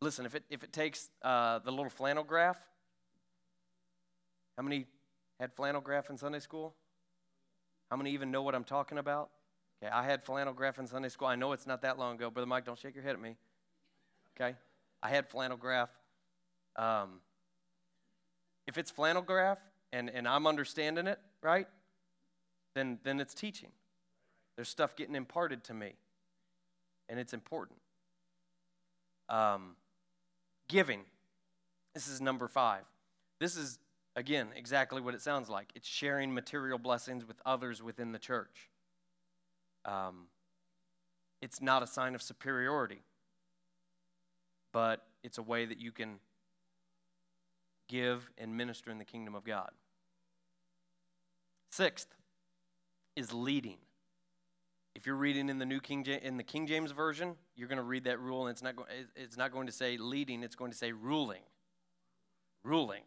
A: Listen, if it, if it takes uh, the little flannel graph, how many had flannel graph in Sunday school? How many even know what I'm talking about? Okay, I had flannel graph in Sunday school. I know it's not that long ago. Brother Mike, don't shake your head at me. Okay? I had flannel graph. Um, if it's flannel graph and, and I'm understanding it, right, then, then it's teaching. There's stuff getting imparted to me, and it's important. Um, Giving. This is number five. This is, again, exactly what it sounds like it's sharing material blessings with others within the church. Um, it's not a sign of superiority, but it's a way that you can give, and minister in the kingdom of God. Sixth is leading. If you're reading in the New King James, in the King James version, you're going to read that rule, and it's not it's not going to say leading; it's going to say ruling. Ruling.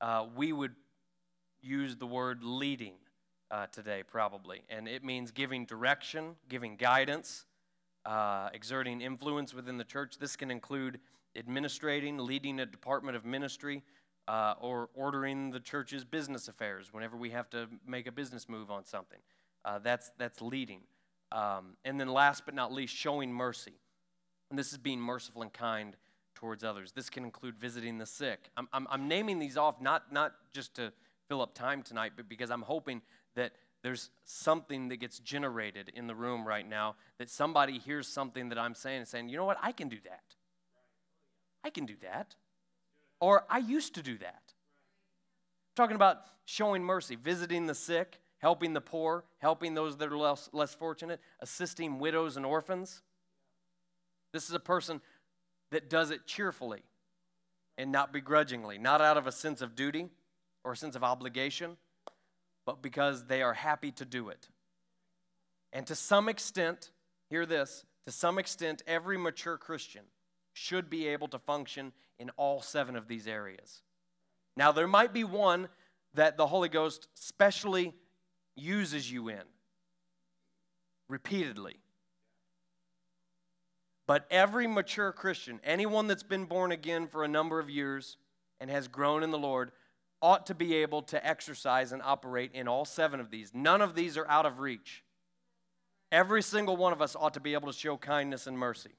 A: Uh, we would use the word leading uh, today, probably, and it means giving direction, giving guidance, uh, exerting influence within the church. This can include administrating, leading a department of ministry, uh, or ordering the church's business affairs whenever we have to make a business move on something. Uh, that's, that's leading. Um, and then, last but not least, showing mercy. And this is being merciful and kind towards others. This can include visiting the sick. I'm, I'm, I'm naming these off not, not just to fill up time tonight, but because I'm hoping that there's something that gets generated in the room right now, that somebody hears something that I'm saying and saying, you know what, I can do that. I can do that. Or I used to do that. I'm talking about showing mercy, visiting the sick, helping the poor, helping those that are less, less fortunate, assisting widows and orphans. This is a person that does it cheerfully and not begrudgingly, not out of a sense of duty or a sense of obligation, but because they are happy to do it. And to some extent, hear this, to some extent, every mature Christian should be able to function in all seven of these areas. Now, there might be one that the Holy Ghost specially uses you in repeatedly. But every mature Christian, anyone that's been born again for a number of years and has grown in the Lord, ought to be able to exercise and operate in all seven of these. None of these are out of reach. Every single one of us ought to be able to show kindness and mercy.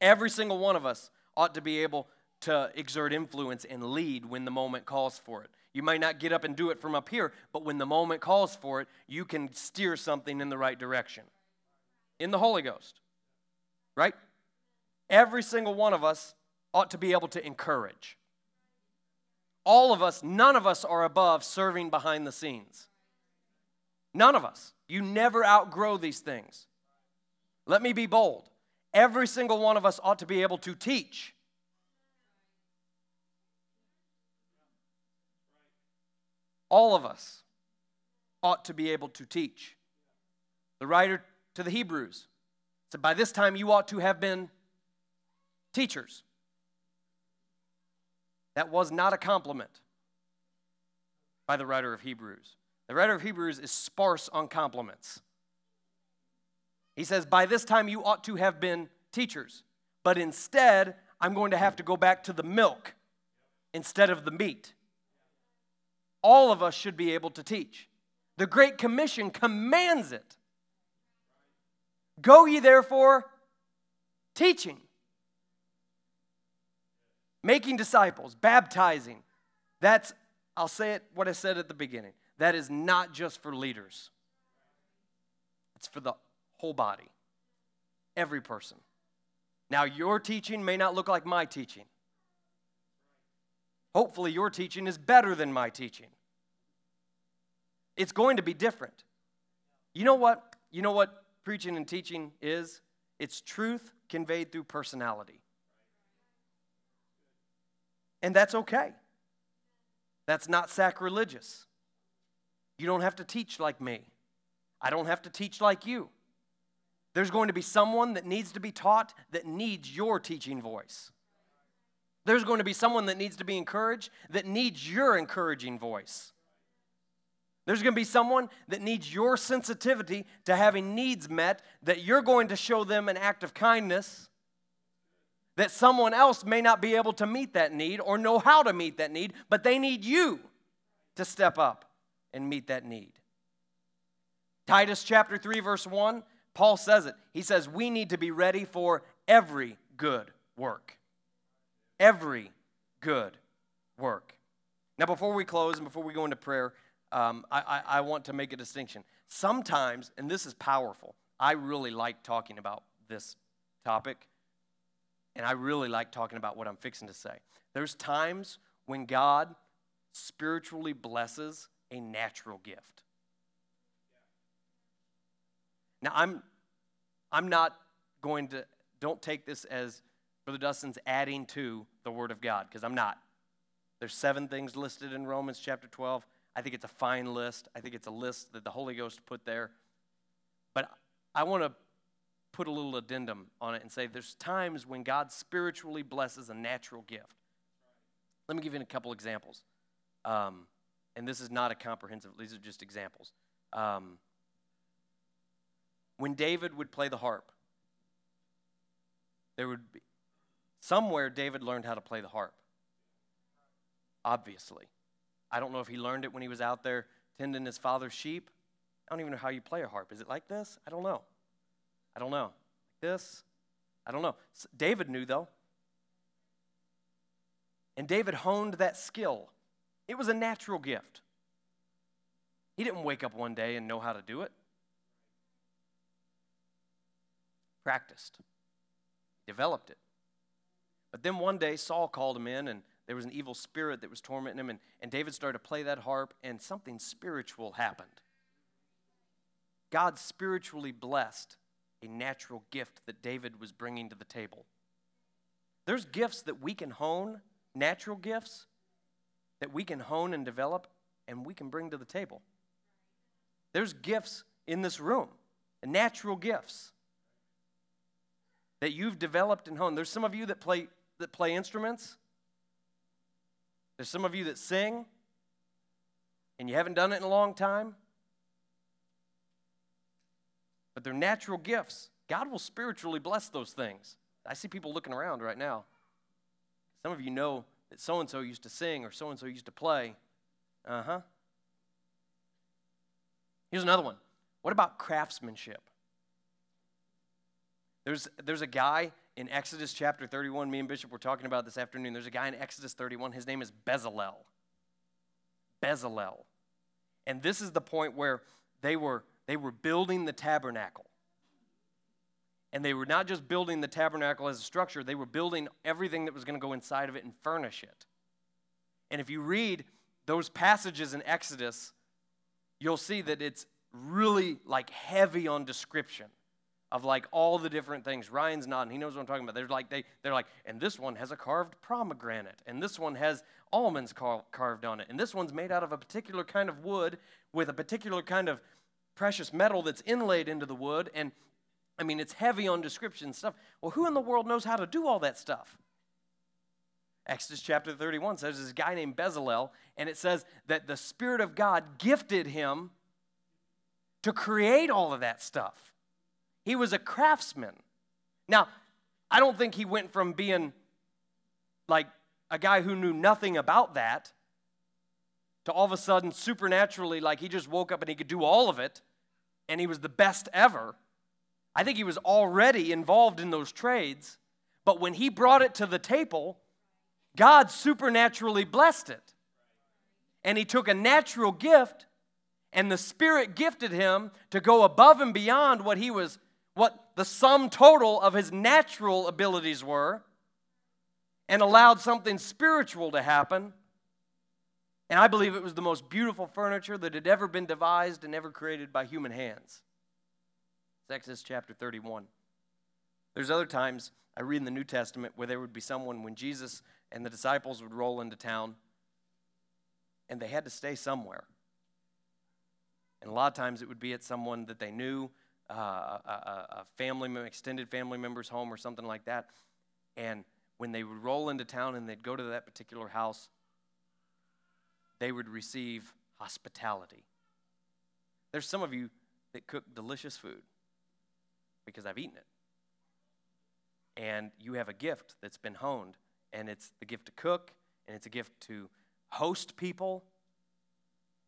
A: Every single one of us ought to be able to exert influence and lead when the moment calls for it. You might not get up and do it from up here, but when the moment calls for it, you can steer something in the right direction. In the Holy Ghost. Right? Every single one of us ought to be able to encourage. All of us, none of us are above serving behind the scenes. None of us. You never outgrow these things. Let me be bold. Every single one of us ought to be able to teach. All of us ought to be able to teach. The writer to the Hebrews said, By this time you ought to have been teachers. That was not a compliment by the writer of Hebrews. The writer of Hebrews is sparse on compliments. He says, By this time you ought to have been teachers, but instead I'm going to have to go back to the milk instead of the meat. All of us should be able to teach. The Great Commission commands it. Go ye therefore teaching, making disciples, baptizing. That's, I'll say it what I said at the beginning. That is not just for leaders, it's for the whole body, every person. Now, your teaching may not look like my teaching. Hopefully, your teaching is better than my teaching. It's going to be different. You know what? You know what preaching and teaching is? It's truth conveyed through personality. And that's okay. That's not sacrilegious. You don't have to teach like me. I don't have to teach like you. There's going to be someone that needs to be taught that needs your teaching voice. There's going to be someone that needs to be encouraged that needs your encouraging voice. There's going to be someone that needs your sensitivity to having needs met, that you're going to show them an act of kindness, that someone else may not be able to meet that need or know how to meet that need, but they need you to step up and meet that need. Titus chapter 3, verse 1 Paul says it. He says, We need to be ready for every good work. Every good work. Now, before we close and before we go into prayer, um, I, I, I want to make a distinction. Sometimes, and this is powerful, I really like talking about this topic, and I really like talking about what I'm fixing to say. There's times when God spiritually blesses a natural gift. Now, I'm, I'm not going to, don't take this as Brother Dustin's adding to the Word of God, because I'm not. There's seven things listed in Romans chapter 12. I think it's a fine list. I think it's a list that the Holy Ghost put there. But I want to put a little addendum on it and say there's times when God spiritually blesses a natural gift. Let me give you a couple examples. Um, and this is not a comprehensive, these are just examples. Um, when David would play the harp, there would be somewhere David learned how to play the harp. Obviously. I don't know if he learned it when he was out there tending his father's sheep. I don't even know how you play a harp. Is it like this? I don't know. I don't know. This? I don't know. David knew, though. And David honed that skill. It was a natural gift. He didn't wake up one day and know how to do it. Practiced, developed it. But then one day, Saul called him in, and there was an evil spirit that was tormenting him, and, and David started to play that harp, and something spiritual happened. God spiritually blessed a natural gift that David was bringing to the table. There's gifts that we can hone, natural gifts that we can hone and develop, and we can bring to the table. There's gifts in this room, natural gifts that you've developed and honed. There's some of you that play that play instruments. There's some of you that sing and you haven't done it in a long time but they're natural gifts. God will spiritually bless those things. I see people looking around right now. Some of you know that so and so used to sing or so and so used to play. Uh huh. Here's another one. What about craftsmanship? There's, there's a guy in Exodus chapter 31, me and Bishop were talking about this afternoon. There's a guy in Exodus 31. His name is Bezalel. Bezalel. And this is the point where they were they were building the tabernacle. And they were not just building the tabernacle as a structure, they were building everything that was going to go inside of it and furnish it. And if you read those passages in Exodus, you'll see that it's really like heavy on description of like all the different things. Ryan's nodding. He knows what I'm talking about. They're like they they're like, and this one has a carved pomegranate, and this one has almonds car- carved on it, and this one's made out of a particular kind of wood with a particular kind of precious metal that's inlaid into the wood. And I mean, it's heavy on description stuff. Well, who in the world knows how to do all that stuff? Exodus chapter 31 says there's a guy named Bezalel, and it says that the Spirit of God gifted him to create all of that stuff. He was a craftsman. Now, I don't think he went from being like a guy who knew nothing about that to all of a sudden supernaturally, like he just woke up and he could do all of it and he was the best ever. I think he was already involved in those trades, but when he brought it to the table, God supernaturally blessed it. And he took a natural gift and the Spirit gifted him to go above and beyond what he was, what the sum total of his natural abilities were, and allowed something spiritual to happen and I believe it was the most beautiful furniture that had ever been devised and ever created by human hands. It's Exodus chapter 31. There's other times I read in the New Testament where there would be someone when Jesus and the disciples would roll into town and they had to stay somewhere. And a lot of times it would be at someone that they knew, uh, a, a family, extended family member's home or something like that. And when they would roll into town and they'd go to that particular house, they would receive hospitality. There's some of you that cook delicious food because I've eaten it. And you have a gift that's been honed, and it's the gift to cook, and it's a gift to host people.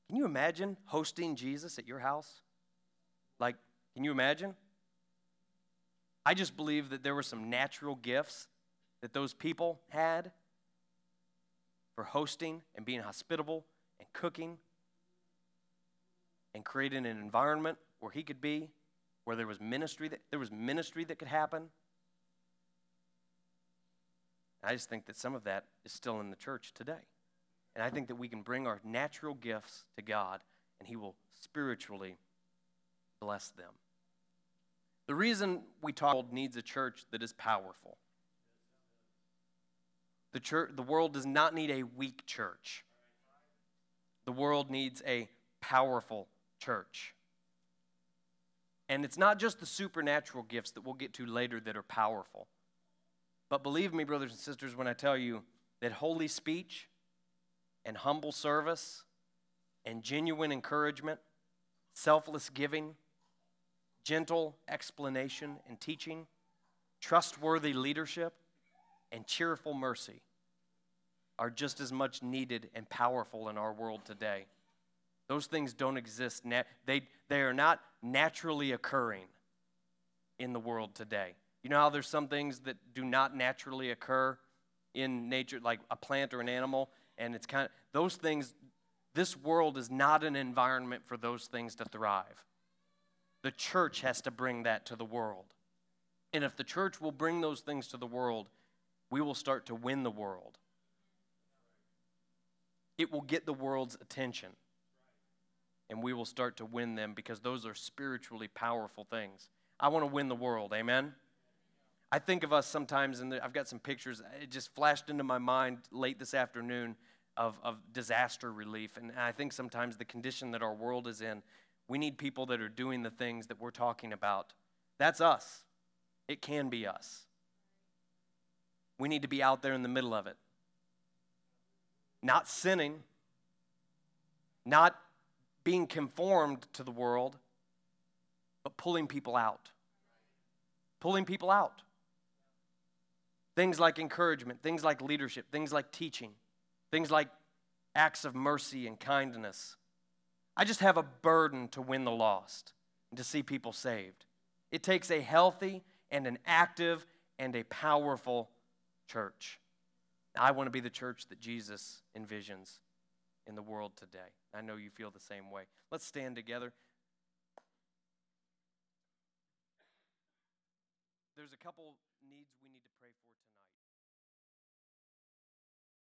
A: Can you imagine hosting Jesus at your house? Like, can you imagine? I just believe that there were some natural gifts that those people had for hosting and being hospitable and cooking and creating an environment where he could be, where there was ministry that there was ministry that could happen. I just think that some of that is still in the church today. And I think that we can bring our natural gifts to God and he will spiritually bless them. The reason we talk needs a church that is powerful. The, church, the world does not need a weak church. The world needs a powerful church. And it's not just the supernatural gifts that we'll get to later that are powerful. But believe me, brothers and sisters, when I tell you that holy speech and humble service and genuine encouragement, selfless giving, gentle explanation and teaching, trustworthy leadership, and cheerful mercy are just as much needed and powerful in our world today. Those things don't exist. they, they are not naturally occurring in the world today. You know how there's some things that do not naturally occur in nature, like a plant or an animal, and it's kind of those things. This world is not an environment for those things to thrive. The church has to bring that to the world. And if the church will bring those things to the world, we will start to win the world. It will get the world's attention. And we will start to win them because those are spiritually powerful things. I want to win the world. Amen? I think of us sometimes, and I've got some pictures. It just flashed into my mind late this afternoon of, of disaster relief. And I think sometimes the condition that our world is in, we need people that are doing the things that we're talking about. That's us. It can be us. We need to be out there in the middle of it. Not sinning, not being conformed to the world, but pulling people out. Pulling people out. Things like encouragement, things like leadership, things like teaching, things like acts of mercy and kindness. I just have a burden to win the lost and to see people saved. It takes a healthy and an active and a powerful church. I want to be the church that Jesus envisions in the world today. I know you feel the same way. Let's stand together. There's a couple needs we